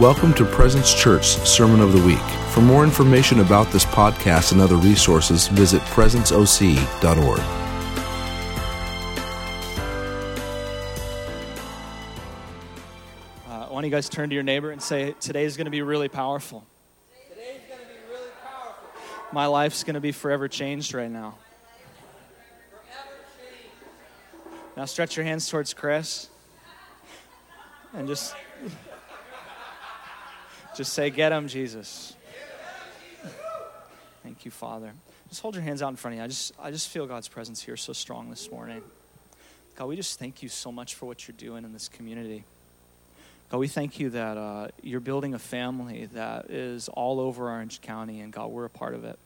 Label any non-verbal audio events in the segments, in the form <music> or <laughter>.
Welcome to Presence Church Sermon of the Week. For more information about this podcast and other resources, visit presenceoc.org. Uh, why don't you guys turn to your neighbor and say, Today is going to be really powerful. Today's going to be really powerful. My life's going to be forever changed right now. Forever changed. Now stretch your hands towards Chris and just just say get him Jesus. Thank you Father. Just hold your hands out in front of you. I just I just feel God's presence here so strong this morning. God, we just thank you so much for what you're doing in this community. God, we thank you that uh, you're building a family that is all over Orange County, and God, we're a part of it.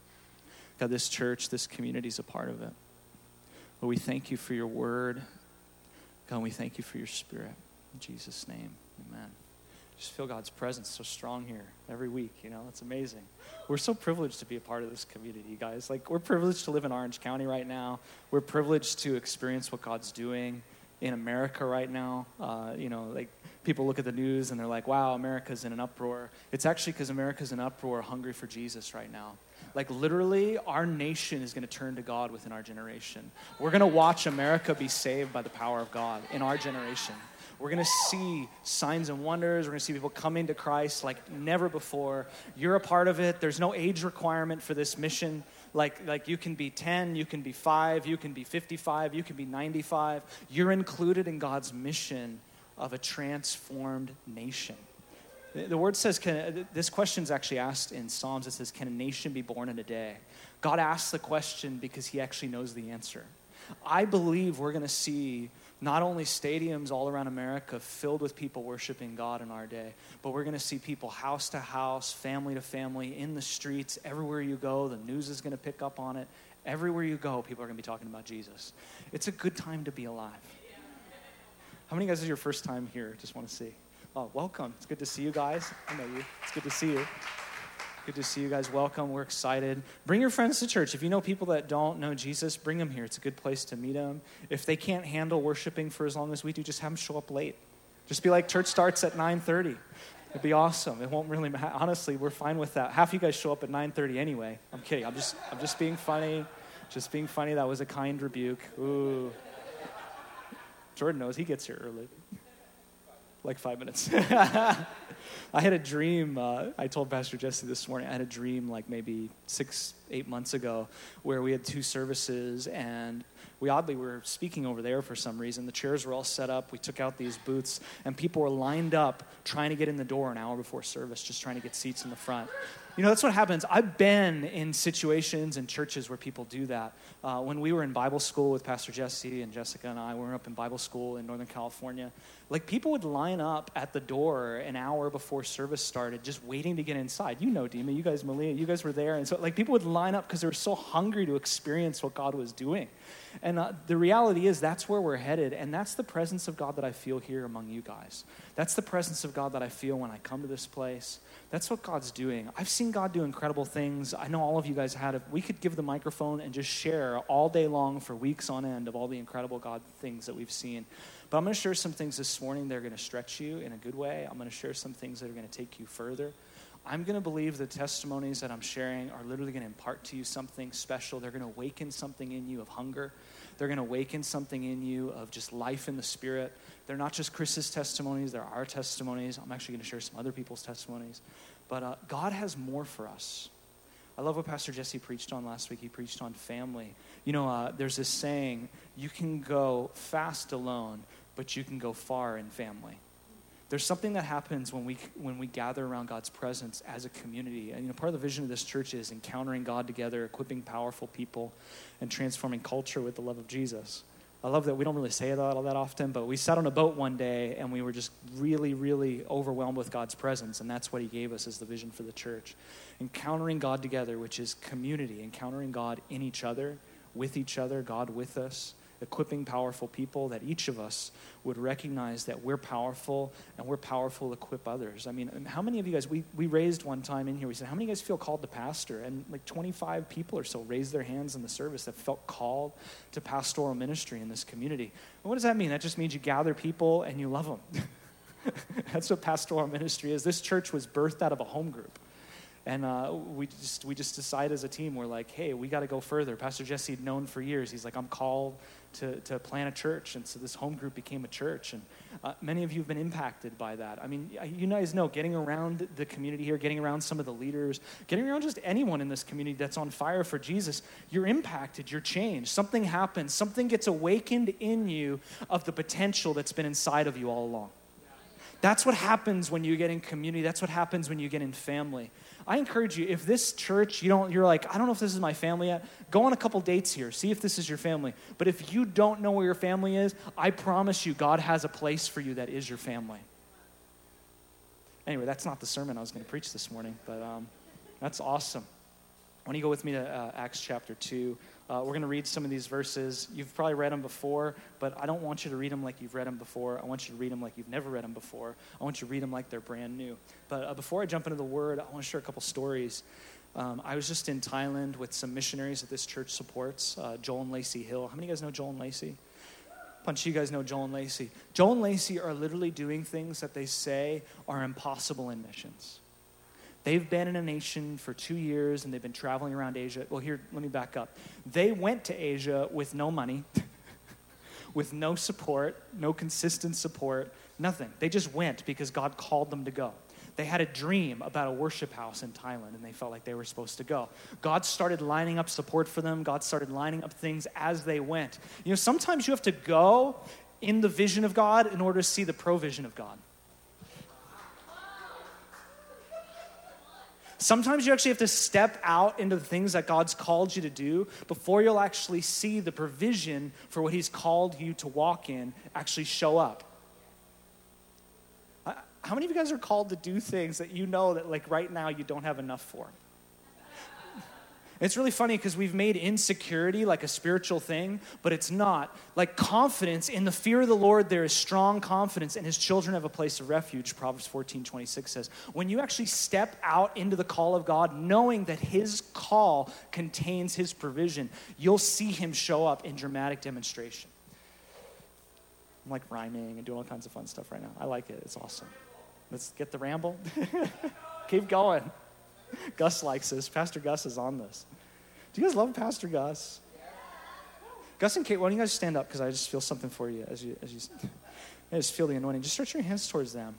God, this church, this community is a part of it. Lord, we thank you for your word. God, we thank you for your spirit. In Jesus' name, amen. Just feel God's presence so strong here every week. You know, it's amazing. We're so privileged to be a part of this community, guys. Like, we're privileged to live in Orange County right now. We're privileged to experience what God's doing in America right now. Uh, you know, like people look at the news and they're like, wow, America's in an uproar. It's actually because America's in uproar, hungry for Jesus right now. Like, literally, our nation is going to turn to God within our generation. We're going to watch America be saved by the power of God in our generation. We're going to see signs and wonders. We're going to see people coming to Christ like never before. You're a part of it. There's no age requirement for this mission. Like, like you can be 10, you can be 5, you can be 55, you can be 95. You're included in God's mission of a transformed nation. The word says, can, uh, this question is actually asked in Psalms. It says, Can a nation be born in a day? God asks the question because he actually knows the answer. I believe we're going to see not only stadiums all around America filled with people worshiping God in our day, but we're going to see people house to house, family to family, in the streets, everywhere you go. The news is going to pick up on it. Everywhere you go, people are going to be talking about Jesus. It's a good time to be alive. How many of you guys is your first time here? Just want to see. Oh, welcome. It's good to see you guys. I know you. It's good to see you. Good to see you guys. Welcome. We're excited. Bring your friends to church. If you know people that don't know Jesus, bring them here. It's a good place to meet them. If they can't handle worshiping for as long as we do, just have them show up late. Just be like, church starts at 9.30. It'd be awesome. It won't really matter. Honestly, we're fine with that. Half of you guys show up at 9.30 anyway. I'm kidding. I'm just, I'm just being funny. Just being funny. That was a kind rebuke. Ooh. Jordan knows he gets here early. Like five minutes. <laughs> I had a dream. Uh, I told Pastor Jesse this morning. I had a dream like maybe six, eight months ago, where we had two services, and we oddly were speaking over there for some reason. The chairs were all set up. We took out these booths, and people were lined up trying to get in the door an hour before service, just trying to get seats in the front. You know, that's what happens. I've been in situations and churches where people do that. Uh, when we were in Bible school with Pastor Jesse and Jessica and I, we were up in Bible school in Northern California. Like, people would line up at the door an hour before service started, just waiting to get inside. You know, Dima, you guys, Malia, you guys were there. And so, like, people would line up because they were so hungry to experience what God was doing. And uh, the reality is, that's where we're headed. And that's the presence of God that I feel here among you guys. That's the presence of God that I feel when I come to this place. That's what God's doing. I've seen God do incredible things. I know all of you guys had. If we could give the microphone and just share all day long for weeks on end of all the incredible God things that we've seen. But I'm going to share some things this morning that are going to stretch you in a good way. I'm going to share some things that are going to take you further. I'm going to believe the testimonies that I'm sharing are literally going to impart to you something special. They're going to awaken something in you of hunger. They're going to awaken something in you of just life in the spirit. They're not just Chris's testimonies, they're our testimonies. I'm actually going to share some other people's testimonies. But uh, God has more for us. I love what Pastor Jesse preached on last week. He preached on family. You know, uh, there's this saying you can go fast alone, but you can go far in family. There's something that happens when we, when we gather around God's presence as a community. And you know, part of the vision of this church is encountering God together, equipping powerful people, and transforming culture with the love of Jesus. I love that we don't really say that all that often, but we sat on a boat one day and we were just really, really overwhelmed with God's presence, and that's what He gave us as the vision for the church. Encountering God together, which is community, encountering God in each other, with each other, God with us, equipping powerful people, that each of us would recognize that we're powerful and we're powerful to equip others. I mean, how many of you guys, we, we raised one time in here, we said, how many of you guys feel called to pastor? And like 25 people or so raised their hands in the service that felt called to pastoral ministry in this community. And what does that mean? That just means you gather people and you love them. <laughs> That's what pastoral ministry is. This church was birthed out of a home group. And uh, we, just, we just decided as a team, we're like, hey, we got to go further. Pastor Jesse had known for years. He's like, I'm called to, to plant a church. And so this home group became a church. And uh, many of you have been impacted by that. I mean, you guys know getting around the community here, getting around some of the leaders, getting around just anyone in this community that's on fire for Jesus, you're impacted, you're changed. Something happens, something gets awakened in you of the potential that's been inside of you all along. That's what happens when you get in community. That's what happens when you get in family. I encourage you, if this church, you don't, you're like, I don't know if this is my family yet, go on a couple dates here. See if this is your family. But if you don't know where your family is, I promise you, God has a place for you that is your family. Anyway, that's not the sermon I was going to preach this morning, but um, that's awesome. Why don't you go with me to uh, Acts chapter 2? Uh, we're going to read some of these verses. You've probably read them before, but I don't want you to read them like you've read them before. I want you to read them like you've never read them before. I want you to read them like they're brand new. But uh, before I jump into the word, I want to share a couple stories. Um, I was just in Thailand with some missionaries that this church supports, uh, Joel and Lacey Hill. How many of you guys know Joel and Lacey? A bunch of you guys know Joel and Lacey. Joel and Lacey are literally doing things that they say are impossible in missions. They've been in a nation for two years and they've been traveling around Asia. Well, here, let me back up. They went to Asia with no money, <laughs> with no support, no consistent support, nothing. They just went because God called them to go. They had a dream about a worship house in Thailand and they felt like they were supposed to go. God started lining up support for them. God started lining up things as they went. You know, sometimes you have to go in the vision of God in order to see the provision of God. Sometimes you actually have to step out into the things that God's called you to do before you'll actually see the provision for what He's called you to walk in actually show up. Uh, how many of you guys are called to do things that you know that, like, right now you don't have enough for? It's really funny because we've made insecurity like a spiritual thing, but it's not. Like confidence in the fear of the Lord, there is strong confidence, and his children have a place of refuge, Proverbs 14 26 says. When you actually step out into the call of God, knowing that his call contains his provision, you'll see him show up in dramatic demonstration. I'm like rhyming and doing all kinds of fun stuff right now. I like it, it's awesome. Let's get the ramble. <laughs> Keep going. <laughs> Gus likes this. Pastor Gus is on this. Do you guys love Pastor Gus? Gus and Kate, why don't you guys stand up? Because I just feel something for you as you, as you I just feel the anointing. Just stretch your hands towards them.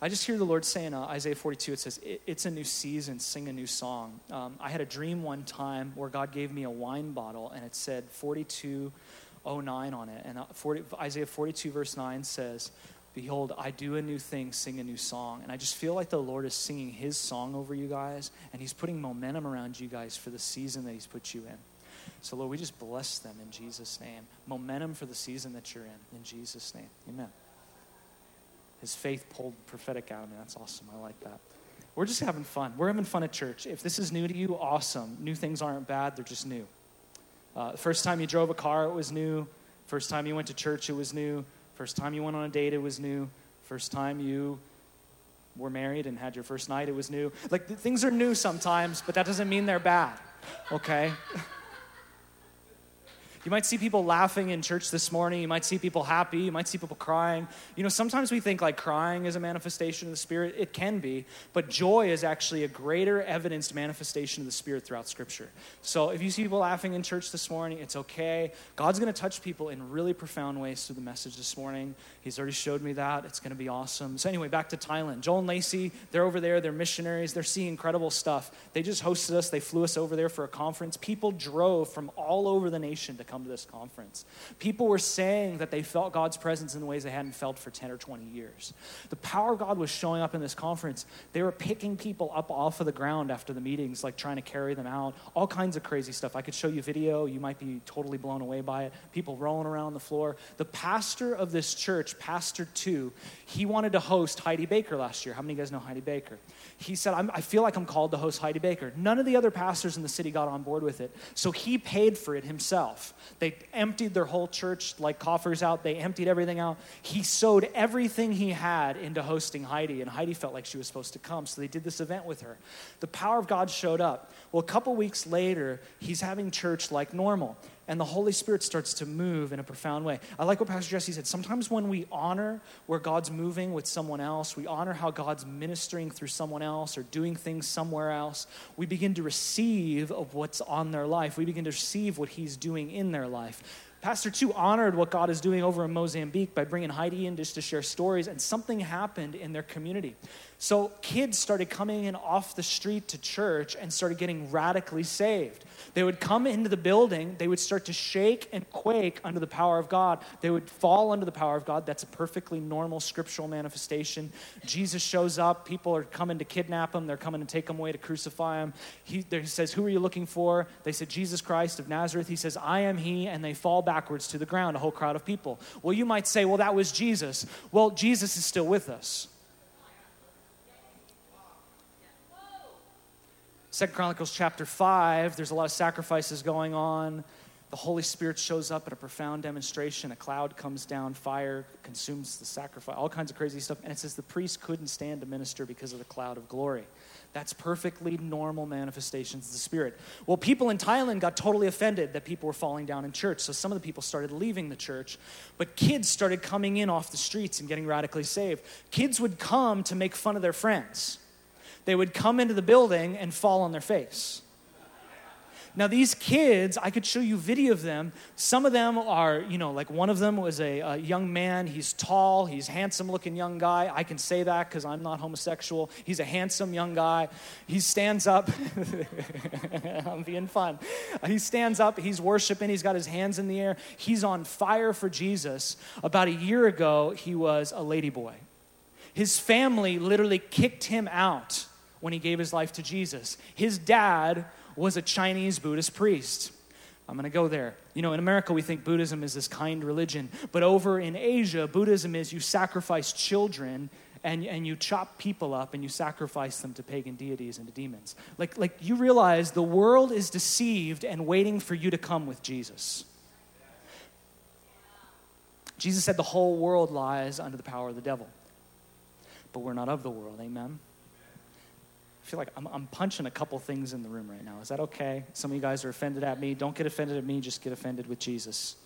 I just hear the Lord saying, uh, Isaiah 42, it says, It's a new season, sing a new song. Um, I had a dream one time where God gave me a wine bottle and it said 4209 on it. And uh, 40, Isaiah 42, verse 9 says, Behold, I do a new thing, sing a new song. And I just feel like the Lord is singing his song over you guys, and he's putting momentum around you guys for the season that he's put you in. So, Lord, we just bless them in Jesus' name. Momentum for the season that you're in, in Jesus' name. Amen. His faith pulled prophetic out of me. That's awesome. I like that. We're just having fun. We're having fun at church. If this is new to you, awesome. New things aren't bad, they're just new. Uh, first time you drove a car, it was new. First time you went to church, it was new. First time you went on a date, it was new. First time you were married and had your first night, it was new. Like things are new sometimes, but that doesn't mean they're bad, okay? <laughs> You might see people laughing in church this morning. You might see people happy. You might see people crying. You know, sometimes we think like crying is a manifestation of the Spirit. It can be, but joy is actually a greater evidenced manifestation of the Spirit throughout Scripture. So if you see people laughing in church this morning, it's okay. God's going to touch people in really profound ways through the message this morning. He's already showed me that. It's going to be awesome. So, anyway, back to Thailand. Joel and Lacey, they're over there. They're missionaries. They're seeing incredible stuff. They just hosted us, they flew us over there for a conference. People drove from all over the nation to come to this conference. People were saying that they felt God's presence in ways they hadn't felt for 10 or 20 years. The power of God was showing up in this conference. They were picking people up off of the ground after the meetings, like trying to carry them out. All kinds of crazy stuff. I could show you video. You might be totally blown away by it. People rolling around the floor. The pastor of this church, Pastor 2, he wanted to host Heidi Baker last year. How many of you guys know Heidi Baker? He said, i feel like I'm called to host Heidi Baker. None of the other pastors in the city got on board with it. So he paid for it himself. They emptied their whole church like coffers out. They emptied everything out. He sowed everything he had into hosting Heidi, and Heidi felt like she was supposed to come. So they did this event with her. The power of God showed up. Well, a couple weeks later, he's having church like normal. And the Holy Spirit starts to move in a profound way. I like what Pastor Jesse said. Sometimes when we honor where God's moving with someone else, we honor how God's ministering through someone else or doing things somewhere else, we begin to receive of what's on their life. We begin to receive what He's doing in their life. Pastor Two honored what God is doing over in Mozambique by bringing Heidi in just to share stories, and something happened in their community. So kids started coming in off the street to church and started getting radically saved. They would come into the building, they would start to shake and quake under the power of God. They would fall under the power of God. That's a perfectly normal scriptural manifestation. Jesus shows up, people are coming to kidnap him, they're coming to take him away to crucify him. He, he says, Who are you looking for? They said, Jesus Christ of Nazareth. He says, I am he, and they fall backwards to the ground, a whole crowd of people. Well, you might say, Well, that was Jesus. Well, Jesus is still with us. Second Chronicles chapter 5, there's a lot of sacrifices going on. The Holy Spirit shows up at a profound demonstration. A cloud comes down, fire consumes the sacrifice, all kinds of crazy stuff. And it says the priest couldn't stand to minister because of the cloud of glory. That's perfectly normal manifestations of the Spirit. Well, people in Thailand got totally offended that people were falling down in church. So some of the people started leaving the church. But kids started coming in off the streets and getting radically saved. Kids would come to make fun of their friends they would come into the building and fall on their face. Now, these kids, I could show you video of them. Some of them are, you know, like one of them was a, a young man. He's tall, he's handsome looking young guy. I can say that because I'm not homosexual. He's a handsome young guy. He stands up. <laughs> I'm being fun. He stands up, he's worshiping, he's got his hands in the air. He's on fire for Jesus. About a year ago, he was a ladyboy. His family literally kicked him out when he gave his life to Jesus. His dad was a Chinese Buddhist priest. I'm going to go there. You know, in America, we think Buddhism is this kind religion. But over in Asia, Buddhism is you sacrifice children and, and you chop people up and you sacrifice them to pagan deities and to demons. Like, like you realize the world is deceived and waiting for you to come with Jesus. Jesus said the whole world lies under the power of the devil. But we're not of the world. Amen feel like I'm, I'm punching a couple things in the room right now. Is that okay? Some of you guys are offended at me. Don't get offended at me, just get offended with Jesus.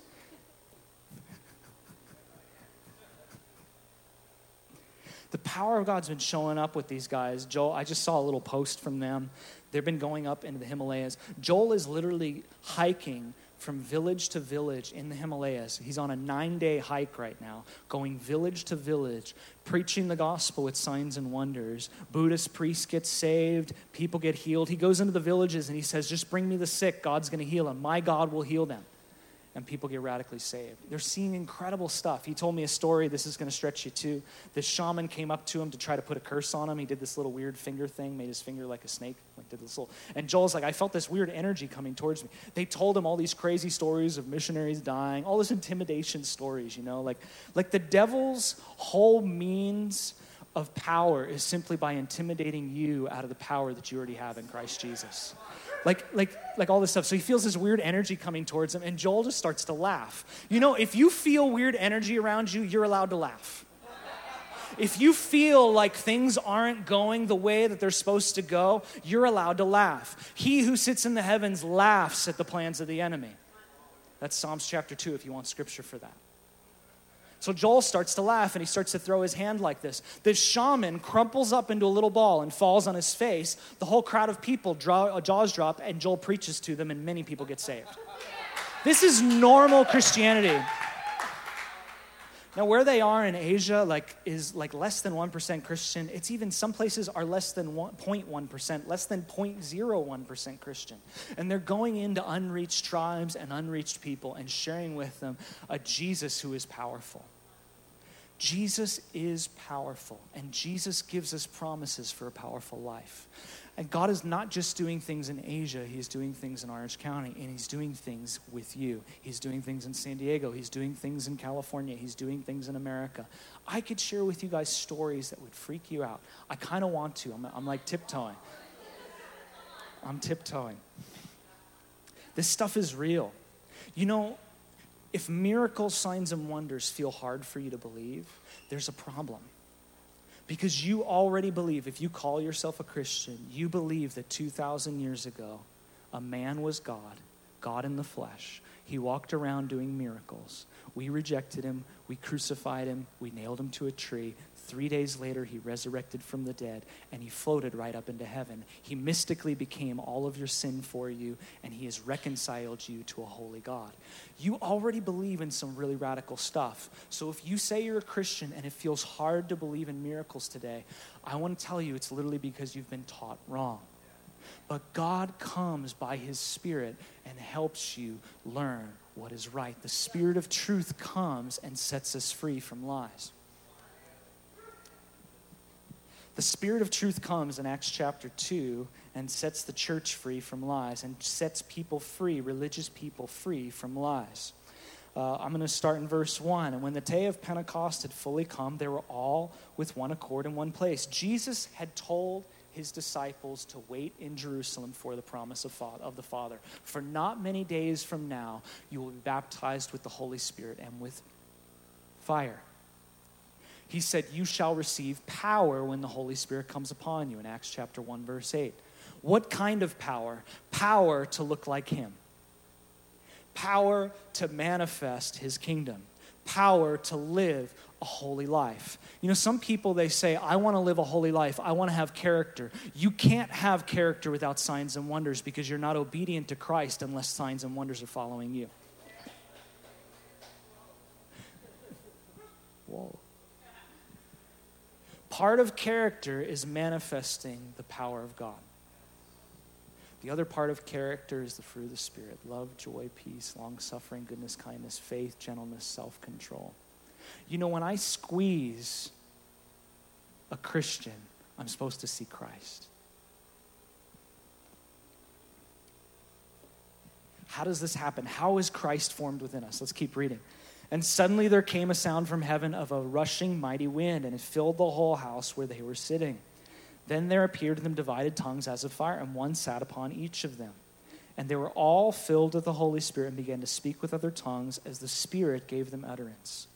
the power of God's been showing up with these guys. Joel, I just saw a little post from them. They've been going up into the Himalayas. Joel is literally hiking from village to village in the Himalayas. He's on a nine day hike right now, going village to village, preaching the gospel with signs and wonders. Buddhist priests get saved, people get healed. He goes into the villages and he says, Just bring me the sick, God's going to heal them. My God will heal them and people get radically saved. They're seeing incredible stuff. He told me a story, this is going to stretch you too. This shaman came up to him to try to put a curse on him. He did this little weird finger thing, made his finger like a snake, like did this little. And Joel's like, I felt this weird energy coming towards me. They told him all these crazy stories of missionaries dying, all this intimidation stories, you know, like like the devil's whole means of power is simply by intimidating you out of the power that you already have in Christ Jesus like like like all this stuff. So he feels this weird energy coming towards him and joel just starts to laugh. You know if you feel weird energy around you you're allowed to laugh. If you feel like things aren't going the way that they're supposed to go you're allowed to laugh. He who sits in the heavens laughs at the plans of the enemy. That's psalms chapter 2 if you want scripture for that so Joel starts to laugh and he starts to throw his hand like this. This shaman crumples up into a little ball and falls on his face. The whole crowd of people draw, uh, jaws drop and Joel preaches to them and many people get saved. This is normal Christianity. Now, where they are in Asia, like, is like less than 1% Christian. It's even some places are less than 0.1%, less than 0.01% Christian. And they're going into unreached tribes and unreached people and sharing with them a Jesus who is powerful. Jesus is powerful, and Jesus gives us promises for a powerful life. And God is not just doing things in Asia, He's doing things in Orange County, and He's doing things with you. He's doing things in San Diego, He's doing things in California, He's doing things in America. I could share with you guys stories that would freak you out. I kind of want to. I'm, I'm like tiptoeing. I'm tiptoeing. This stuff is real. You know, if miracles, signs, and wonders feel hard for you to believe, there's a problem. Because you already believe, if you call yourself a Christian, you believe that 2,000 years ago, a man was God God in the flesh. He walked around doing miracles. We rejected him, we crucified him, we nailed him to a tree. Three days later, he resurrected from the dead and he floated right up into heaven. He mystically became all of your sin for you and he has reconciled you to a holy God. You already believe in some really radical stuff. So if you say you're a Christian and it feels hard to believe in miracles today, I want to tell you it's literally because you've been taught wrong. But God comes by His Spirit and helps you learn what is right. The Spirit of truth comes and sets us free from lies. The Spirit of truth comes in Acts chapter 2 and sets the church free from lies and sets people free, religious people free from lies. Uh, I'm going to start in verse 1. And when the day of Pentecost had fully come, they were all with one accord in one place. Jesus had told his disciples to wait in Jerusalem for the promise of, of the Father. For not many days from now, you will be baptized with the Holy Spirit and with fire. He said, You shall receive power when the Holy Spirit comes upon you in Acts chapter 1, verse 8. What kind of power? Power to look like Him, power to manifest His kingdom, power to live a holy life. You know, some people they say, I want to live a holy life. I want to have character. You can't have character without signs and wonders because you're not obedient to Christ unless signs and wonders are following you. Whoa. Part of character is manifesting the power of God. The other part of character is the fruit of the Spirit love, joy, peace, long suffering, goodness, kindness, faith, gentleness, self control. You know, when I squeeze a Christian, I'm supposed to see Christ. How does this happen? How is Christ formed within us? Let's keep reading. And suddenly there came a sound from heaven of a rushing mighty wind, and it filled the whole house where they were sitting. Then there appeared to them divided tongues as of fire, and one sat upon each of them. And they were all filled with the Holy Spirit and began to speak with other tongues as the Spirit gave them utterance.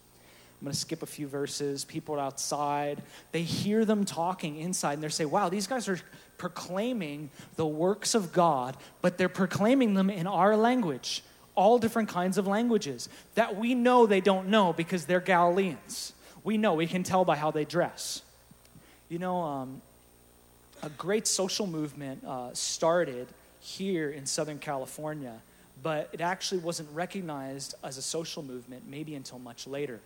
I'm going to skip a few verses. People outside. They hear them talking inside, and they're say, Wow, these guys are proclaiming the works of God, but they're proclaiming them in our language, all different kinds of languages that we know they don't know because they're Galileans. We know, we can tell by how they dress. You know, um, a great social movement uh, started here in Southern California, but it actually wasn't recognized as a social movement maybe until much later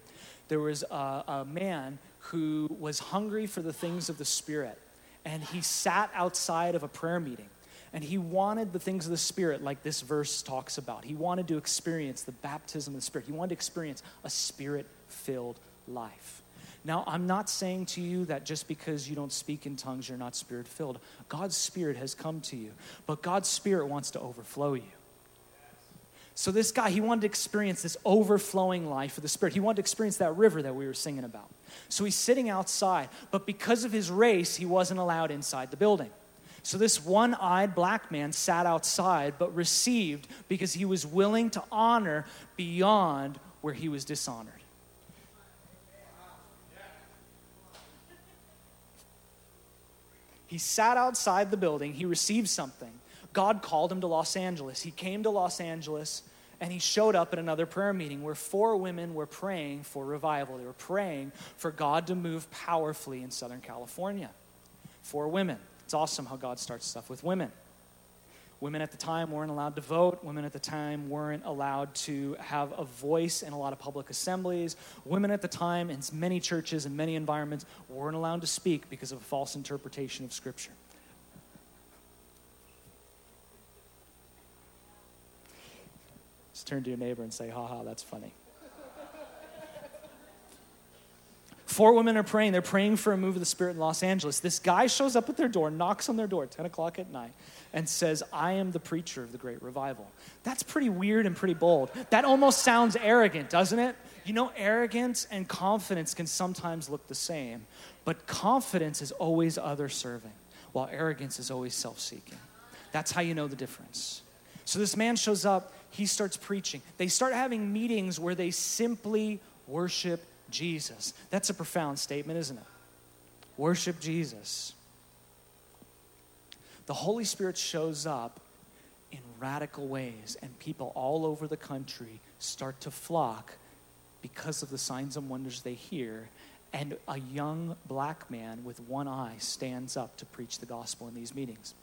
there was a, a man who was hungry for the things of the Spirit, and he sat outside of a prayer meeting. And he wanted the things of the Spirit, like this verse talks about. He wanted to experience the baptism of the Spirit. He wanted to experience a Spirit filled life. Now, I'm not saying to you that just because you don't speak in tongues, you're not spirit filled. God's Spirit has come to you, but God's Spirit wants to overflow you. So, this guy, he wanted to experience this overflowing life of the Spirit. He wanted to experience that river that we were singing about. So, he's sitting outside, but because of his race, he wasn't allowed inside the building. So, this one eyed black man sat outside, but received because he was willing to honor beyond where he was dishonored. He sat outside the building, he received something. God called him to Los Angeles. He came to Los Angeles and he showed up at another prayer meeting where four women were praying for revival. They were praying for God to move powerfully in Southern California. Four women. It's awesome how God starts stuff with women. Women at the time weren't allowed to vote. Women at the time weren't allowed to have a voice in a lot of public assemblies. Women at the time, in many churches and many environments, weren't allowed to speak because of a false interpretation of Scripture. Just turn to your neighbor and say, ha ha, that's funny. Four women are praying. They're praying for a move of the Spirit in Los Angeles. This guy shows up at their door, knocks on their door at 10 o'clock at night, and says, I am the preacher of the great revival. That's pretty weird and pretty bold. That almost sounds arrogant, doesn't it? You know, arrogance and confidence can sometimes look the same, but confidence is always other serving, while arrogance is always self seeking. That's how you know the difference. So this man shows up he starts preaching. They start having meetings where they simply worship Jesus. That's a profound statement, isn't it? Worship Jesus. The Holy Spirit shows up in radical ways, and people all over the country start to flock because of the signs and wonders they hear. And a young black man with one eye stands up to preach the gospel in these meetings.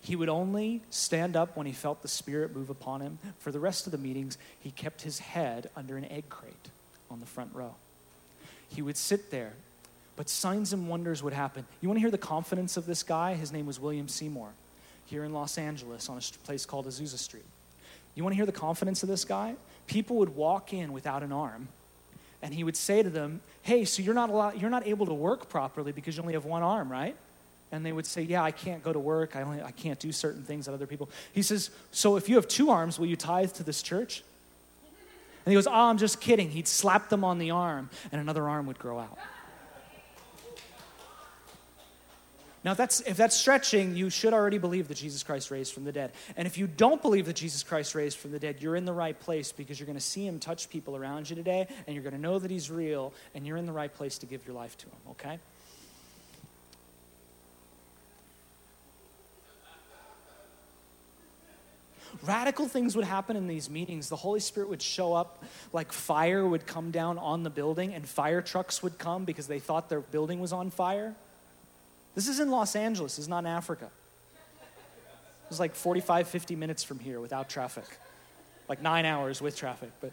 He would only stand up when he felt the Spirit move upon him. For the rest of the meetings, he kept his head under an egg crate on the front row. He would sit there, but signs and wonders would happen. You want to hear the confidence of this guy? His name was William Seymour, here in Los Angeles on a place called Azusa Street. You want to hear the confidence of this guy? People would walk in without an arm, and he would say to them, "Hey, so you're not allowed, you're not able to work properly because you only have one arm, right?" And they would say, "Yeah, I can't go to work. I only I can't do certain things that other people." He says, "So if you have two arms, will you tithe to this church?" And he goes, Oh, I'm just kidding. He'd slap them on the arm, and another arm would grow out. Now, if that's, if that's stretching, you should already believe that Jesus Christ raised from the dead. And if you don't believe that Jesus Christ raised from the dead, you're in the right place because you're going to see him touch people around you today, and you're going to know that he's real, and you're in the right place to give your life to him, okay? Radical things would happen in these meetings. The Holy Spirit would show up, like fire would come down on the building, and fire trucks would come because they thought their building was on fire. This is in Los Angeles, this is not in Africa. It was like 45, 50 minutes from here without traffic, like nine hours with traffic. But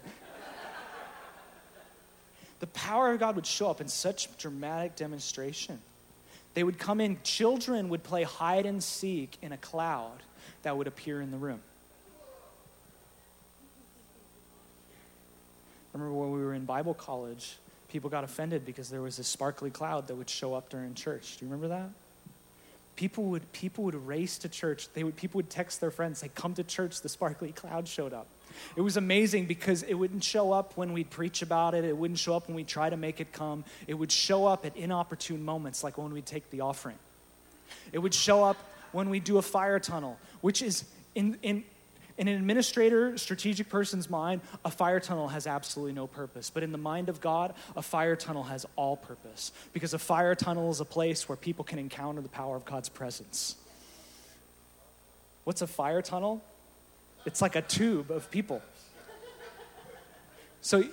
the power of God would show up in such dramatic demonstration. They would come in, children would play hide and seek in a cloud that would appear in the room. I remember when we were in Bible college, people got offended because there was this sparkly cloud that would show up during church. Do you remember that? People would, people would race to church. They would, people would text their friends, say, Come to church, the sparkly cloud showed up. It was amazing because it wouldn't show up when we'd preach about it. It wouldn't show up when we try to make it come. It would show up at inopportune moments, like when we take the offering. It would show up when we do a fire tunnel, which is in, in, in an administrator, strategic person's mind, a fire tunnel has absolutely no purpose. But in the mind of God, a fire tunnel has all purpose. Because a fire tunnel is a place where people can encounter the power of God's presence. What's a fire tunnel? It's like a tube of people. So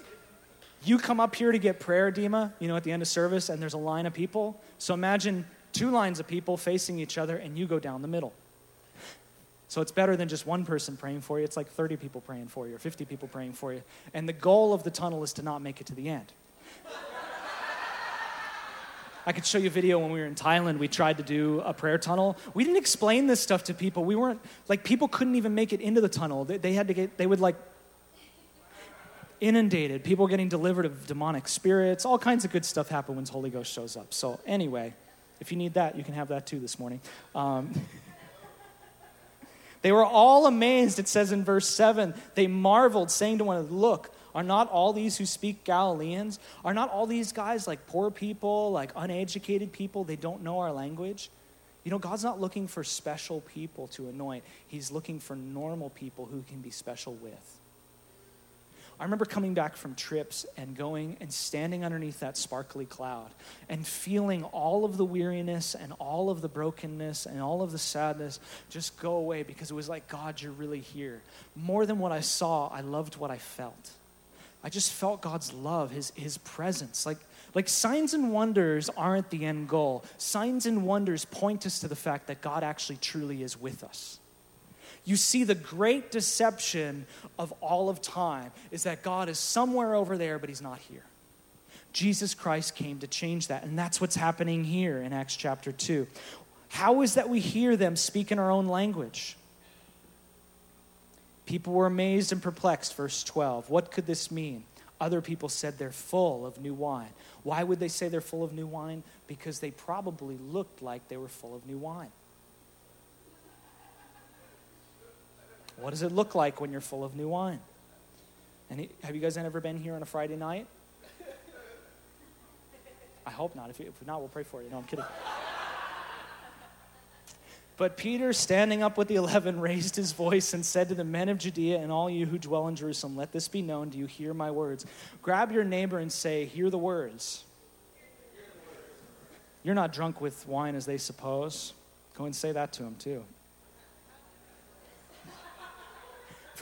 you come up here to get prayer, Dima, you know, at the end of service, and there's a line of people. So imagine two lines of people facing each other, and you go down the middle. So it's better than just one person praying for you. It's like 30 people praying for you or 50 people praying for you. And the goal of the tunnel is to not make it to the end. I could show you a video when we were in Thailand. We tried to do a prayer tunnel. We didn't explain this stuff to people. We weren't, like, people couldn't even make it into the tunnel. They, they had to get, they would, like, inundated. People getting delivered of demonic spirits. All kinds of good stuff happen when the Holy Ghost shows up. So, anyway, if you need that, you can have that too this morning. Um, <laughs> They were all amazed, it says in verse 7. They marveled, saying to one another, Look, are not all these who speak Galileans? Are not all these guys like poor people, like uneducated people? They don't know our language. You know, God's not looking for special people to anoint, He's looking for normal people who can be special with. I remember coming back from trips and going and standing underneath that sparkly cloud and feeling all of the weariness and all of the brokenness and all of the sadness just go away because it was like, God, you're really here. More than what I saw, I loved what I felt. I just felt God's love, His, his presence. Like, like signs and wonders aren't the end goal. Signs and wonders point us to the fact that God actually truly is with us you see the great deception of all of time is that God is somewhere over there, but he's not here. Jesus Christ came to change that, and that's what's happening here in Acts chapter 2. How is that we hear them speak in our own language? People were amazed and perplexed, verse 12. What could this mean? Other people said they're full of new wine. Why would they say they're full of new wine? Because they probably looked like they were full of new wine. What does it look like when you're full of new wine? And have you guys ever been here on a Friday night? I hope not. If, if not, we'll pray for you. No, I'm kidding. But Peter, standing up with the eleven, raised his voice and said to the men of Judea and all you who dwell in Jerusalem, Let this be known. Do you hear my words? Grab your neighbor and say, Hear the words. You're not drunk with wine as they suppose. Go and say that to him, too.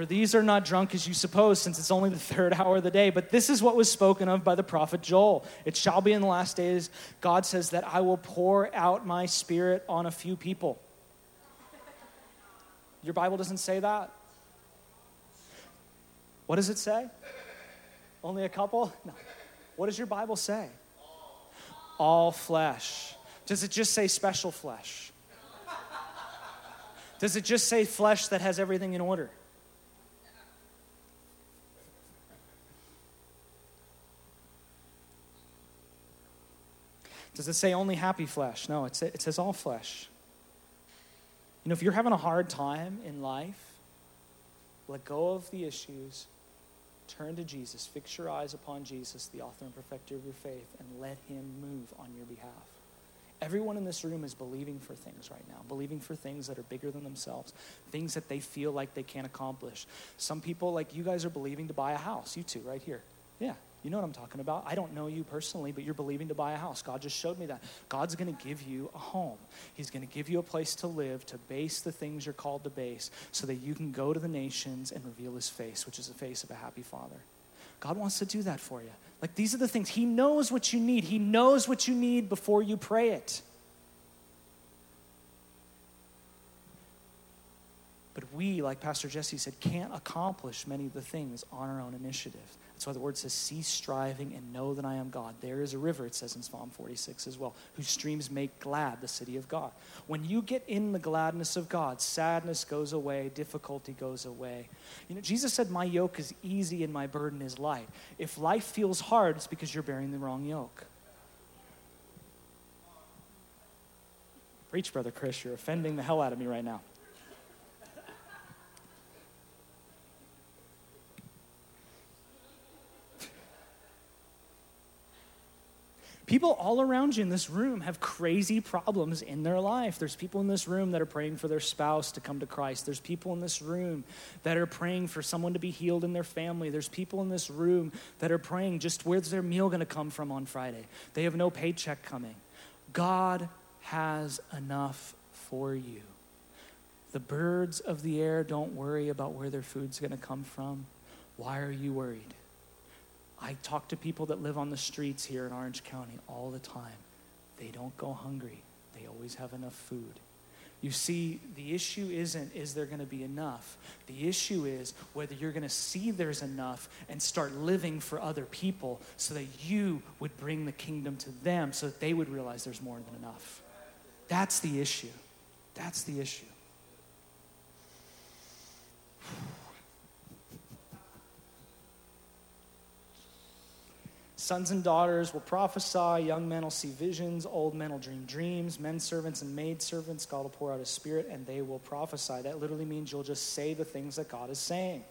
For these are not drunk as you suppose, since it's only the <laughs> third hour of the day. But this is what was spoken of by the prophet Joel. It shall be in the last days, God says, that I will pour out my spirit on a few people. Your Bible doesn't say that. What does it say? Only a couple? No. What does your Bible say? All flesh. Does it just say special flesh? Does it just say flesh that has everything in order? Does it say only happy flesh? No, it says, all flesh. You know, if you're having a hard time in life, let go of the issues, turn to Jesus, fix your eyes upon Jesus, the author and perfecter of your faith, and let him move on your behalf. Everyone in this room is believing for things right now, believing for things that are bigger than themselves, things that they feel like they can't accomplish. Some people, like you guys, are believing to buy a house. You two, right here. Yeah, you know what I'm talking about. I don't know you personally, but you're believing to buy a house. God just showed me that. God's going to give you a home. He's going to give you a place to live, to base the things you're called to base, so that you can go to the nations and reveal His face, which is the face of a happy Father. God wants to do that for you. Like these are the things. He knows what you need. He knows what you need before you pray it. But we, like Pastor Jesse said, can't accomplish many of the things on our own initiative. That's why the word says, cease striving and know that I am God. There is a river, it says in Psalm 46 as well, whose streams make glad the city of God. When you get in the gladness of God, sadness goes away, difficulty goes away. You know, Jesus said, My yoke is easy and my burden is light. If life feels hard, it's because you're bearing the wrong yoke. Preach, Brother Chris, you're offending the hell out of me right now. People all around you in this room have crazy problems in their life. There's people in this room that are praying for their spouse to come to Christ. There's people in this room that are praying for someone to be healed in their family. There's people in this room that are praying just where's their meal going to come from on Friday? They have no paycheck coming. God has enough for you. The birds of the air don't worry about where their food's going to come from. Why are you worried? I talk to people that live on the streets here in Orange County all the time. They don't go hungry, they always have enough food. You see, the issue isn't is there going to be enough? The issue is whether you're going to see there's enough and start living for other people so that you would bring the kingdom to them so that they would realize there's more than enough. That's the issue. That's the issue. Sons and daughters will prophesy, young men will see visions, old men will dream dreams, men servants and maid servants, God will pour out his spirit and they will prophesy. That literally means you'll just say the things that God is saying.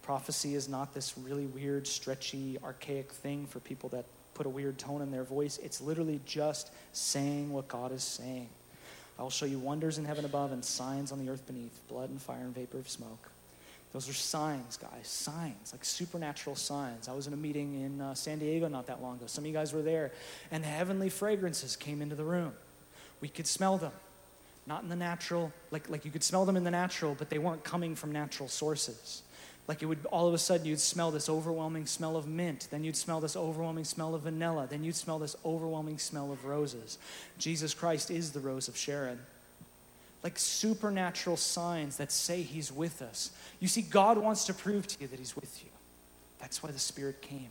Prophecy is not this really weird, stretchy, archaic thing for people that put a weird tone in their voice. It's literally just saying what God is saying. I will show you wonders in heaven above and signs on the earth beneath blood and fire and vapor of smoke. Those are signs, guys. Signs, like supernatural signs. I was in a meeting in uh, San Diego not that long ago. Some of you guys were there, and heavenly fragrances came into the room. We could smell them. Not in the natural, like, like you could smell them in the natural, but they weren't coming from natural sources. Like it would all of a sudden you'd smell this overwhelming smell of mint, then you'd smell this overwhelming smell of vanilla, then you'd smell this overwhelming smell of roses. Jesus Christ is the rose of Sharon like supernatural signs that say He's with us. You see, God wants to prove to you that He's with you. That's why the Spirit came.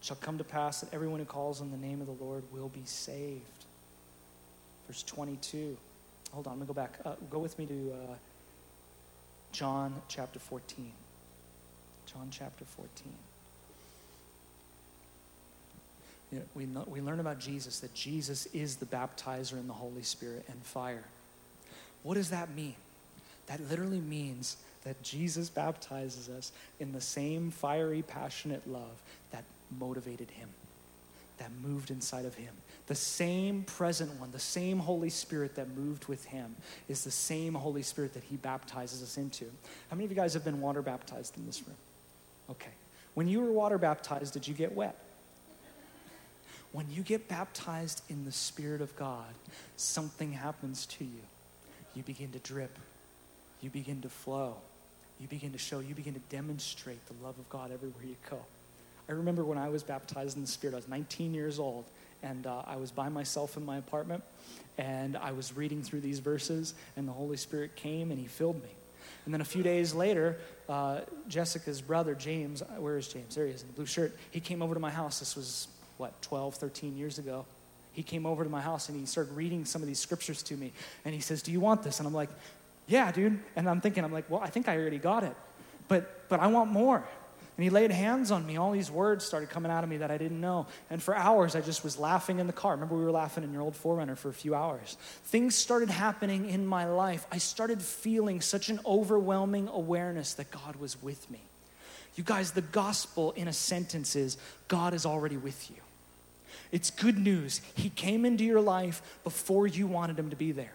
Shall come to pass that everyone who calls on the name of the Lord will be saved. Verse 22. Hold on, I'm going to go back. Uh, go with me to uh, John chapter 14. John chapter 14. You know, we, know, we learn about Jesus that Jesus is the baptizer in the Holy Spirit and fire. What does that mean? That literally means that Jesus baptizes us in the same fiery, passionate love that motivated him, that moved inside of him. The same present one, the same Holy Spirit that moved with him, is the same Holy Spirit that he baptizes us into. How many of you guys have been water baptized in this room? Okay. When you were water baptized, did you get wet? When you get baptized in the Spirit of God, something happens to you. You begin to drip, you begin to flow, you begin to show, you begin to demonstrate the love of God everywhere you go. I remember when I was baptized in the Spirit, I was 19 years old, and uh, I was by myself in my apartment, and I was reading through these verses, and the Holy Spirit came and He filled me. And then a few days later, uh, Jessica's brother, James, where is James? There he is in the blue shirt. He came over to my house. This was, what, 12, 13 years ago. He came over to my house and he started reading some of these scriptures to me. And he says, Do you want this? And I'm like, Yeah, dude. And I'm thinking, I'm like, Well, I think I already got it. But, but I want more. And he laid hands on me. All these words started coming out of me that I didn't know. And for hours, I just was laughing in the car. Remember, we were laughing in your old 4Runner for a few hours. Things started happening in my life. I started feeling such an overwhelming awareness that God was with me. You guys, the gospel in a sentence is God is already with you. It's good news. He came into your life before you wanted him to be there.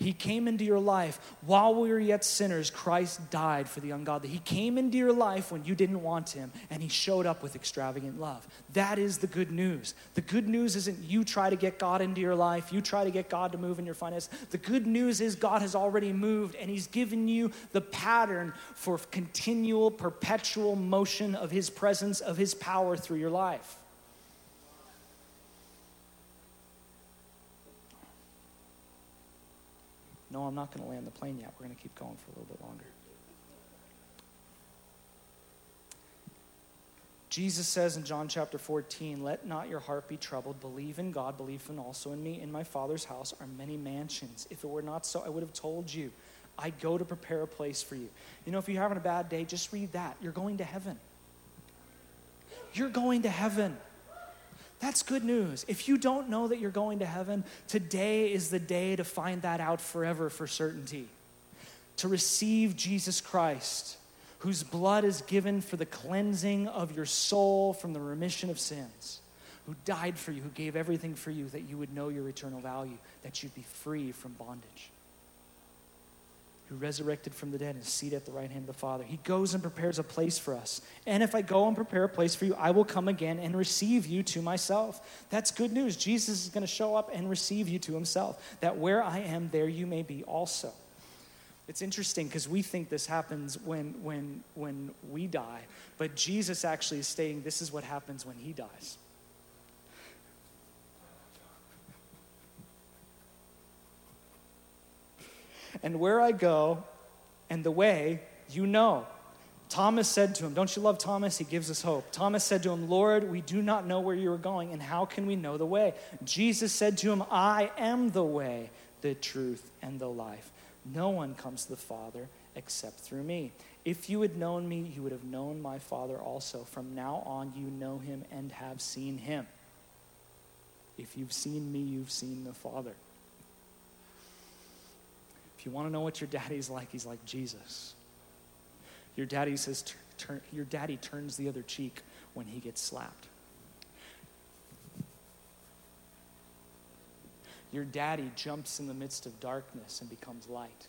He came into your life while we were yet sinners. Christ died for the ungodly. He came into your life when you didn't want him, and he showed up with extravagant love. That is the good news. The good news isn't you try to get God into your life, you try to get God to move in your finances. The good news is God has already moved, and he's given you the pattern for continual, perpetual motion of his presence, of his power through your life. No, I'm not going to land the plane yet. We're going to keep going for a little bit longer. Jesus says in John chapter 14, Let not your heart be troubled. Believe in God, believe in also in me. In my Father's house are many mansions. If it were not so, I would have told you. I go to prepare a place for you. You know, if you're having a bad day, just read that. You're going to heaven. You're going to heaven. That's good news. If you don't know that you're going to heaven, today is the day to find that out forever for certainty. To receive Jesus Christ, whose blood is given for the cleansing of your soul from the remission of sins, who died for you, who gave everything for you that you would know your eternal value, that you'd be free from bondage who resurrected from the dead and is seated at the right hand of the Father. He goes and prepares a place for us. And if I go and prepare a place for you, I will come again and receive you to myself. That's good news. Jesus is going to show up and receive you to himself, that where I am, there you may be also. It's interesting because we think this happens when, when, when we die, but Jesus actually is stating this is what happens when he dies. And where I go and the way you know. Thomas said to him, Don't you love Thomas? He gives us hope. Thomas said to him, Lord, we do not know where you are going, and how can we know the way? Jesus said to him, I am the way, the truth, and the life. No one comes to the Father except through me. If you had known me, you would have known my Father also. From now on, you know him and have seen him. If you've seen me, you've seen the Father. If you want to know what your daddy's like, he's like Jesus. Your daddy says, your daddy turns the other cheek when he gets slapped. Your daddy jumps in the midst of darkness and becomes light.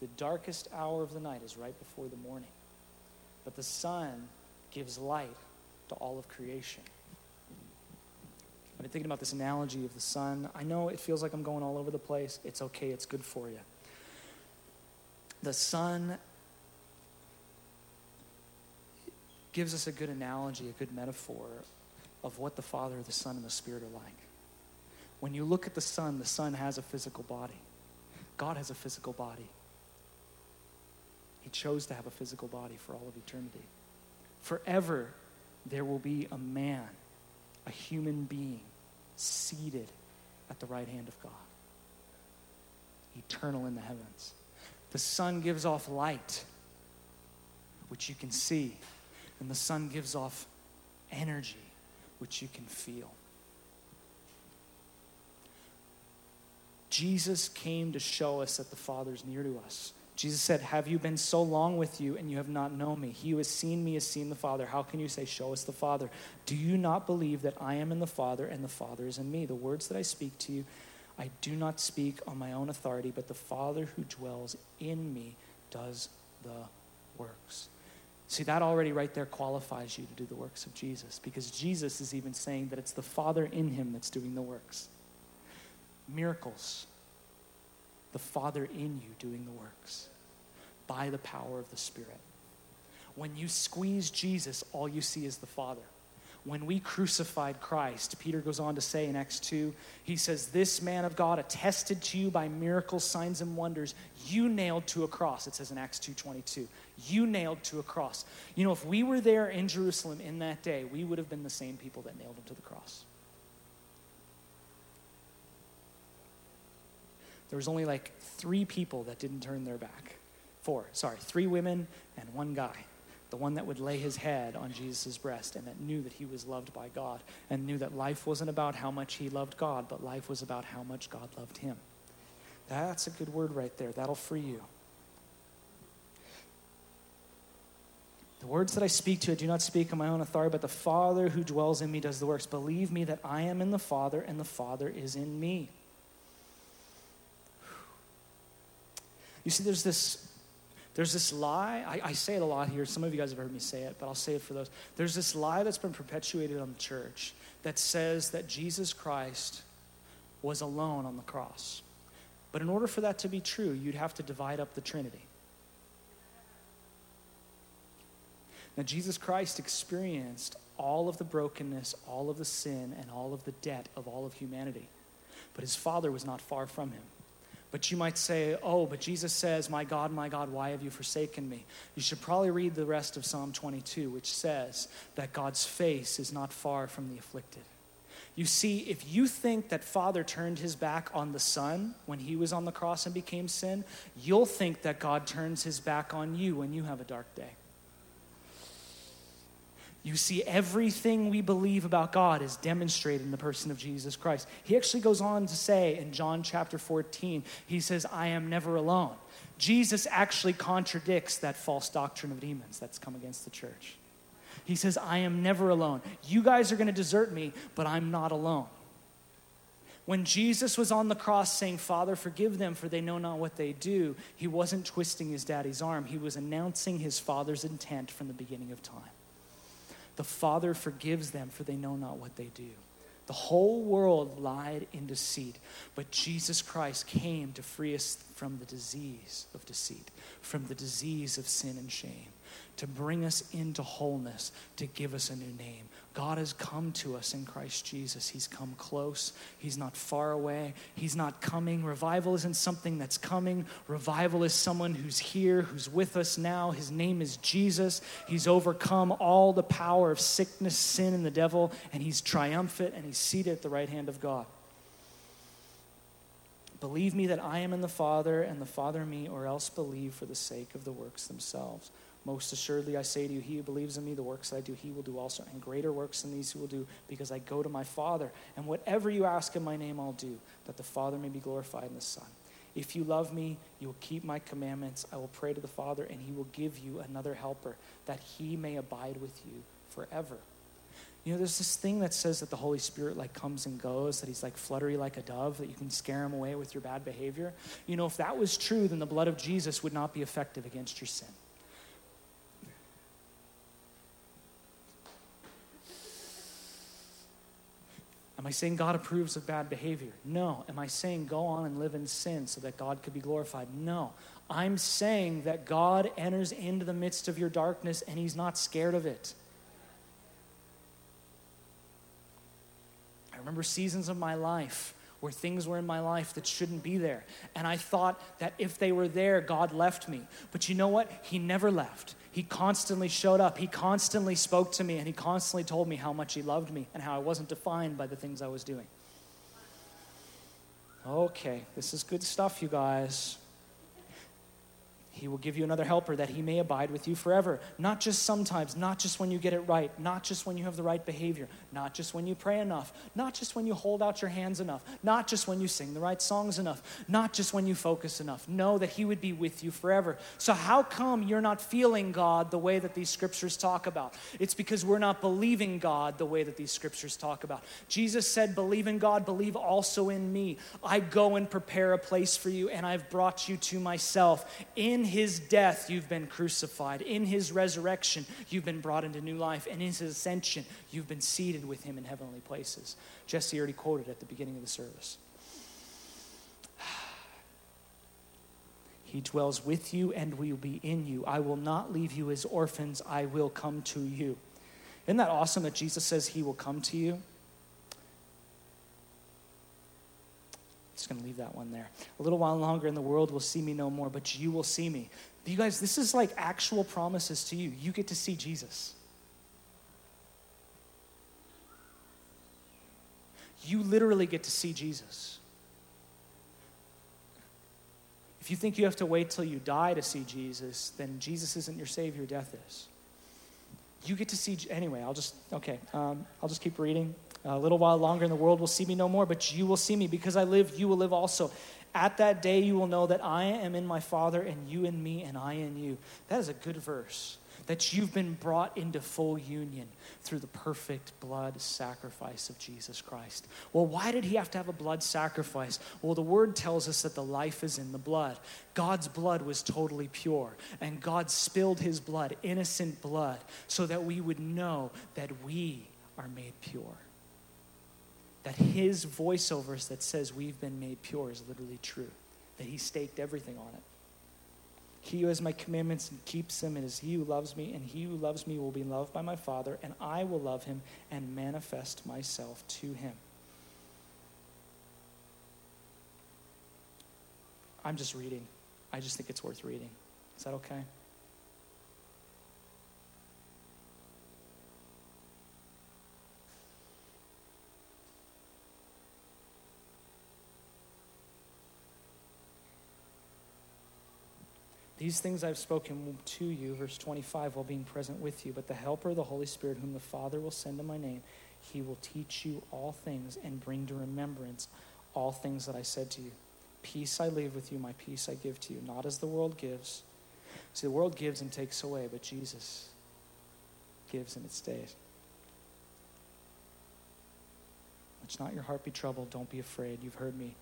The darkest hour of the night is right before the morning, but the sun gives light to all of creation. I've been thinking about this analogy of the sun. I know it feels like I'm going all over the place. It's okay, it's good for you. The sun gives us a good analogy, a good metaphor of what the Father, the Son, and the Spirit are like. When you look at the sun, the sun has a physical body. God has a physical body. He chose to have a physical body for all of eternity. Forever, there will be a man a human being seated at the right hand of God, eternal in the heavens. The sun gives off light, which you can see, and the sun gives off energy, which you can feel. Jesus came to show us that the Father's near to us. Jesus said, Have you been so long with you and you have not known me? He who has seen me has seen the Father. How can you say, Show us the Father? Do you not believe that I am in the Father and the Father is in me? The words that I speak to you, I do not speak on my own authority, but the Father who dwells in me does the works. See, that already right there qualifies you to do the works of Jesus because Jesus is even saying that it's the Father in him that's doing the works. Miracles, the Father in you doing the works by the power of the Spirit. When you squeeze Jesus, all you see is the Father. When we crucified Christ, Peter goes on to say in Acts 2, he says, This man of God attested to you by miracles, signs, and wonders, you nailed to a cross. It says in Acts 2.22, you nailed to a cross. You know, if we were there in Jerusalem in that day, we would have been the same people that nailed him to the cross. There was only like three people that didn't turn their back. Four, sorry, three women and one guy the one that would lay his head on Jesus' breast and that knew that he was loved by God and knew that life wasn't about how much he loved God, but life was about how much God loved him. That's a good word right there. That'll free you. The words that I speak to, I do not speak on my own authority, but the Father who dwells in me does the works. Believe me that I am in the Father and the Father is in me. You see, there's this there's this lie, I, I, say it a lot here. Some of you guys have heard me say it, but I'll say it for those. There's this lie that's been perpetuated on the church that says that Jesus Christ was alone on the cross. But in order for that to be true, you'd have to divide up the Trinity. Now, Jesus Christ experienced all of the brokenness, all of the sin, and all of the debt of all of humanity. But his Father was not far from him. But you might say, oh, but Jesus says, My God, my God, why have you forsaken me? You should probably read the rest of Psalm 22, which says that God's face is not far from the afflicted. You see, if you think that Father turned his back on the Son when he was on the cross and became sin, you'll think that God turns his back on you when you have a dark day. You see, everything we believe about God is demonstrated in the person of Jesus Christ. He actually goes on to say in John chapter 14, he says, I am never alone. Jesus actually contradicts that false doctrine of demons that's come against the church. He says, I am never alone. You guys are going to desert me, but I'm not alone. When Jesus was on the cross saying, Father, forgive them, for they know not what they do, he wasn't twisting his daddy's arm. He was announcing his father's intent from the beginning of time. The Father forgives them, for they know not what they do. The whole world lied in deceit, but Jesus Christ came to free us from the disease of deceit, from the disease of sin and shame, to bring us into wholeness, to give us a new name, God has come to us in Christ Jesus. He's come close. He's not far away. He's not coming. Revival isn't something that's coming. Revival is someone who's here, who's with us now. His name is Jesus. He's overcome all the power of sickness, sin, and the devil, and he's triumphant and he's seated at the right hand of God. Believe me that I am in the Father and the Father in me, or else believe for the sake of the works themselves. Most assuredly, I say to you, he who believes in me, the works that I do, he will do also, and greater works than these he will do, because I go to my Father. And whatever you ask in my name, I'll do, that the Father may be glorified in the Son. If you love me, you will keep my commandments. I will pray to the Father, and he will give you another helper, that he may abide with you forever. You know, there's this thing that says that the Holy Spirit like comes and goes, that he's like fluttery like a dove, that you can scare him away with your bad behavior. You know, if that was true, then the blood of Jesus would not be effective against your sin. I saying God approves of bad behavior? No. Am I saying go on and live in sin so that God could be glorified? No. I'm saying that God enters into the midst of your darkness and he's not scared of it. I remember seasons of my life where things were in my life that shouldn't be there. And I thought that if they were there, God left me. But you know what? He never left. He constantly showed up. He constantly spoke to me, and he constantly told me how much he loved me and how I wasn't defined by the things I was doing. Okay, this is good stuff, you guys. He will give you another helper that he may abide with you forever. Not just sometimes, not just when you get it right, not just when you have the right behavior, not just when you pray enough, not just when you hold out your hands enough, not just when you sing the right songs enough, not just when you focus enough. Know that he would be with you forever. So, how come you're not feeling God the way that these scriptures talk about? It's because we're not believing God the way that these scriptures talk about. Jesus said, Believe in God, believe also in me. I go and prepare a place for you, and I've brought you to myself. In his death, you've been crucified. In his resurrection, you've been brought into new life. And in his ascension, you've been seated with him in heavenly places. Jesse already quoted at the beginning of the service. <sighs> He dwells with you and will be in you. I will not leave you as orphans, I will come to you. Isn't that awesome that Jesus says he will come to you? Just going to leave that one there. A little while longer, and the world will see me no more, but you will see me. You guys, this is like actual promises to you. You get to see Jesus. You literally get to see Jesus. If you think you have to wait till you die to see Jesus, then Jesus isn't your Savior, death is. You get to see, anyway, I'll just, okay, um, I'll just keep reading. A little while longer, and the world will see me no more, but you will see me. Because I live, you will live also. At that day, you will know that I am in my Father, and you in me, and I in you. That is a good verse. That you've been brought into full union through the perfect blood sacrifice of Jesus Christ. Well, why did he have to have a blood sacrifice? Well, the word tells us that the life is in the blood. God's blood was totally pure, and God spilled his blood, innocent blood, so that we would know that we are made pure that his voiceovers that says we've been made pure is literally true, that he staked everything on it. He who has my commandments and keeps them, it is he who loves me, and he who loves me will be loved by my Father, and I will love him and manifest myself to him. I'm just reading. I just think it's worth reading. Is that okay? These things I've spoken to you, verse 25, while being present with you. But the Helper, the Holy Spirit, whom the Father will send in my name, he will teach you all things and bring to remembrance all things that I said to you. Peace I leave with you, my peace I give to you, not as the world gives. See, the world gives and takes away, but Jesus gives and it stays. Let not your heart be troubled. Don't be afraid. You've heard me.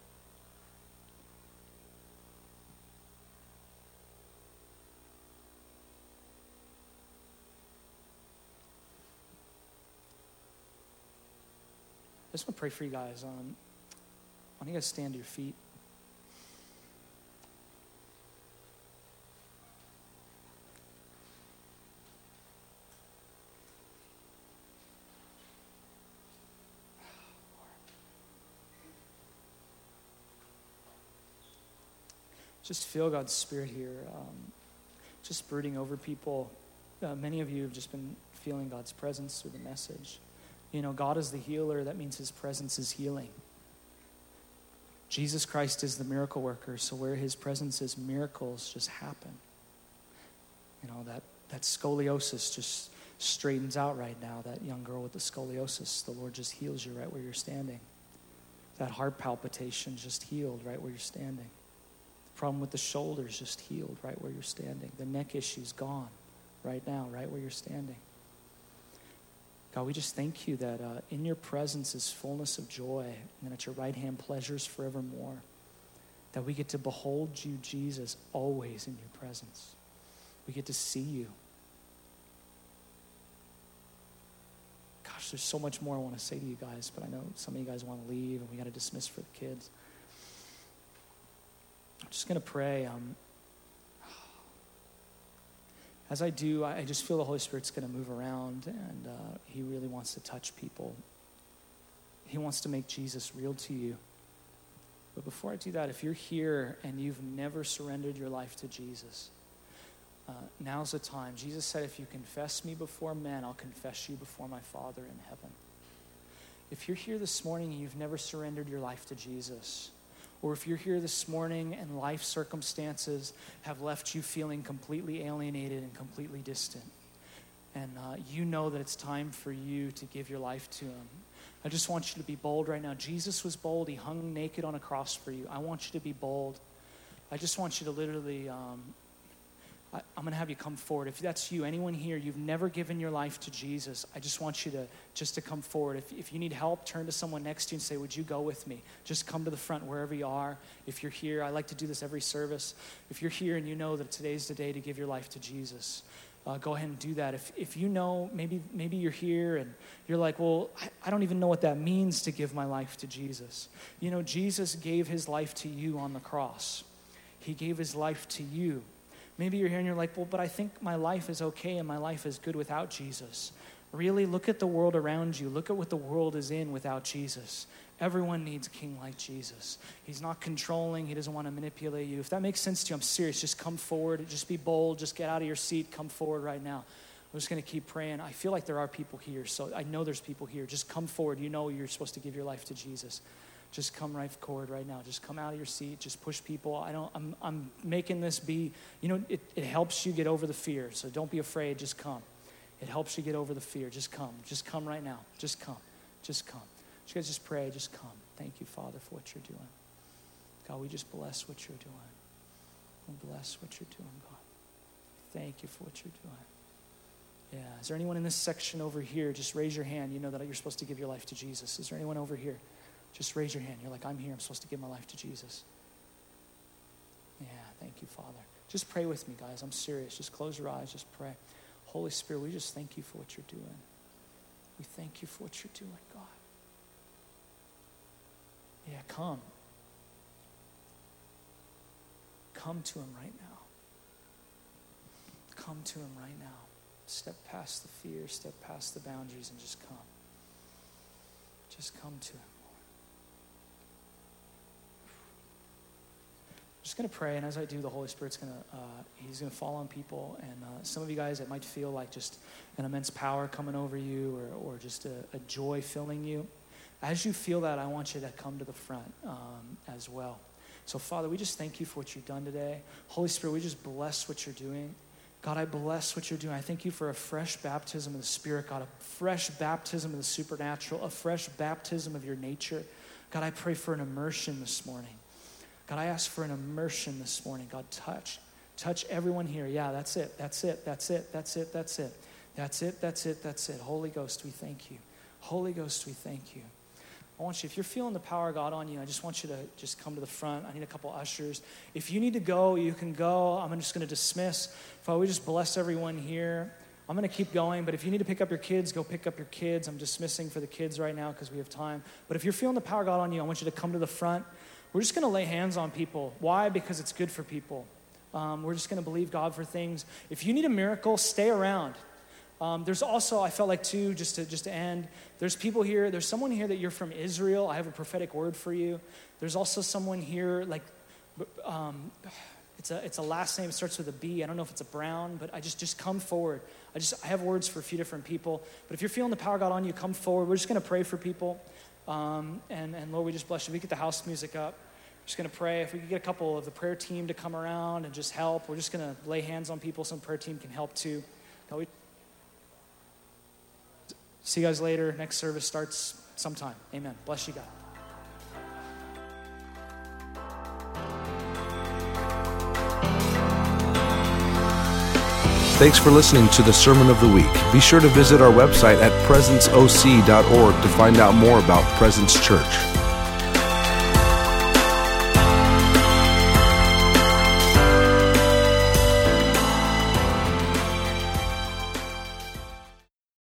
Just want to pray for you guys. Um, why don't you guys stand to your feet? Just feel God's Spirit here, um, just brooding over people. Uh, many of you have just been feeling God's presence through the message. You know, God is the healer. That means his presence is healing. Jesus Christ is the miracle worker. So where his presence is, miracles just happen. You know, that, that scoliosis just straightens out right now. That young girl with the scoliosis, the Lord just heals you right where you're standing. That heart palpitation just healed right where you're standing. The problem with the shoulders just healed right where you're standing. The neck issue's gone right now, right where you're standing. God, we just thank you that uh, in your presence is fullness of joy, and at your right hand, pleasures forevermore. That we get to behold you, Jesus, always in your presence. We get to see you. Gosh, there's so much more I want to say to you guys, but I know some of you guys want to leave, and we got to dismiss for the kids. I'm just going to pray. Um, as I do, I just feel the Holy Spirit's going to move around and uh, He really wants to touch people. He wants to make Jesus real to you. But before I do that, if you're here and you've never surrendered your life to Jesus, uh, now's the time. Jesus said, If you confess me before men, I'll confess you before my Father in heaven. If you're here this morning and you've never surrendered your life to Jesus, or if you're here this morning and life circumstances have left you feeling completely alienated and completely distant, and uh, you know that it's time for you to give your life to Him, I just want you to be bold right now. Jesus was bold, He hung naked on a cross for you. I want you to be bold. I just want you to literally um, I, I'm going to have you come forward. If that's you, anyone here, you've never given your life to Jesus, I just want you to just to come forward. If, if you need help, turn to someone next to you and say, Would you go with me? Just come to the front wherever you are. If you're here, I like to do this every service. If you're here and you know that today's the day to give your life to Jesus, uh, go ahead and do that. If, if you know, maybe, maybe you're here and you're like, well, I, I don't even know what that means to give my life to Jesus. You know, Jesus gave his life to you on the cross, he gave his life to you. Maybe you're here and you're like, well, but I think my life is okay and my life is good without Jesus. Really, look at the world around you. Look at what the world is in without Jesus. Everyone needs a king like Jesus. He's not controlling, he doesn't want to manipulate you. If that makes sense to you, I'm serious. Just come forward, just be bold, just get out of your seat, come forward right now. I'm just going to keep praying. I feel like there are people here, so I know there's people here. Just come forward. You know you're supposed to give your life to Jesus. Just come right forward right now. Just come out of your seat. Just push people. I don't. I'm. I'm making this be. You know, it, it helps you get over the fear. So don't be afraid. Just come. It helps you get over the fear. Just come. Just come right now. Just come. Just come. You guys just pray, just come. Thank you, Father, for what you're doing. God, we just bless what you're doing. We bless what you're doing, God. Thank you for what you're doing. Yeah. Is there anyone in this section over here? Just raise your hand. You know that you're supposed to give your life to Jesus. Is there anyone over here? Just raise your hand. You're like, I'm here. I'm supposed to give my life to Jesus. Yeah. Thank you, Father. Just pray with me, guys. I'm serious. Just close your eyes. Just pray. Holy Spirit, we just thank you for what you're doing. We thank you for what you're doing, God. Yeah, come. Come to him right now. Come to him right now. Step past the fear, step past the boundaries, and just come. Just come to him. Just going to pray, and as I do, the Holy Spirit's going to, uh, he's going to fall on people. And uh, some of you guys, it might feel like just an immense power coming over you or, or just a, a joy filling you. As you feel that, I want you to come to the front um, as well. So, Father, we just thank you for what you've done today. Holy Spirit, we just bless what you're doing. God, I bless what you're doing. I thank you for a fresh baptism of the Spirit, God, a fresh baptism of the supernatural, a fresh baptism of your nature. God, I pray for an immersion this morning. God, I ask for an immersion this morning. God, touch. Touch everyone here. Yeah, that's it. That's it. That's it. That's it. That's it. That's it. That's it. That's it. Holy Ghost, we thank you. Holy Ghost, we thank you. I want you, if you're feeling the power of God on you, I just want you to just come to the front. I need a couple ushers. If you need to go, you can go. I'm just going to dismiss. Father, we just bless everyone here. I'm going to keep going, but if you need to pick up your kids, go pick up your kids. I'm dismissing for the kids right now because we have time. But if you're feeling the power of God on you, I want you to come to the front. We're just going to lay hands on people. Why? Because it's good for people. Um, we're just going to believe God for things. If you need a miracle, stay around. Um, there's also, I felt like too, just to just to end. There's people here. There's someone here that you're from Israel. I have a prophetic word for you. There's also someone here like, um, it's a it's a last name. It starts with a B. I don't know if it's a Brown, but I just just come forward. I just I have words for a few different people. But if you're feeling the power of God on you, come forward. We're just going to pray for people. Um, and and Lord, we just bless you. We get the house music up. Just going to pray. If we could get a couple of the prayer team to come around and just help, we're just going to lay hands on people. Some prayer team can help too. We, See you guys later. Next service starts sometime. Amen. Bless you, God. Thanks for listening to the Sermon of the Week. Be sure to visit our website at presenceoc.org to find out more about Presence Church.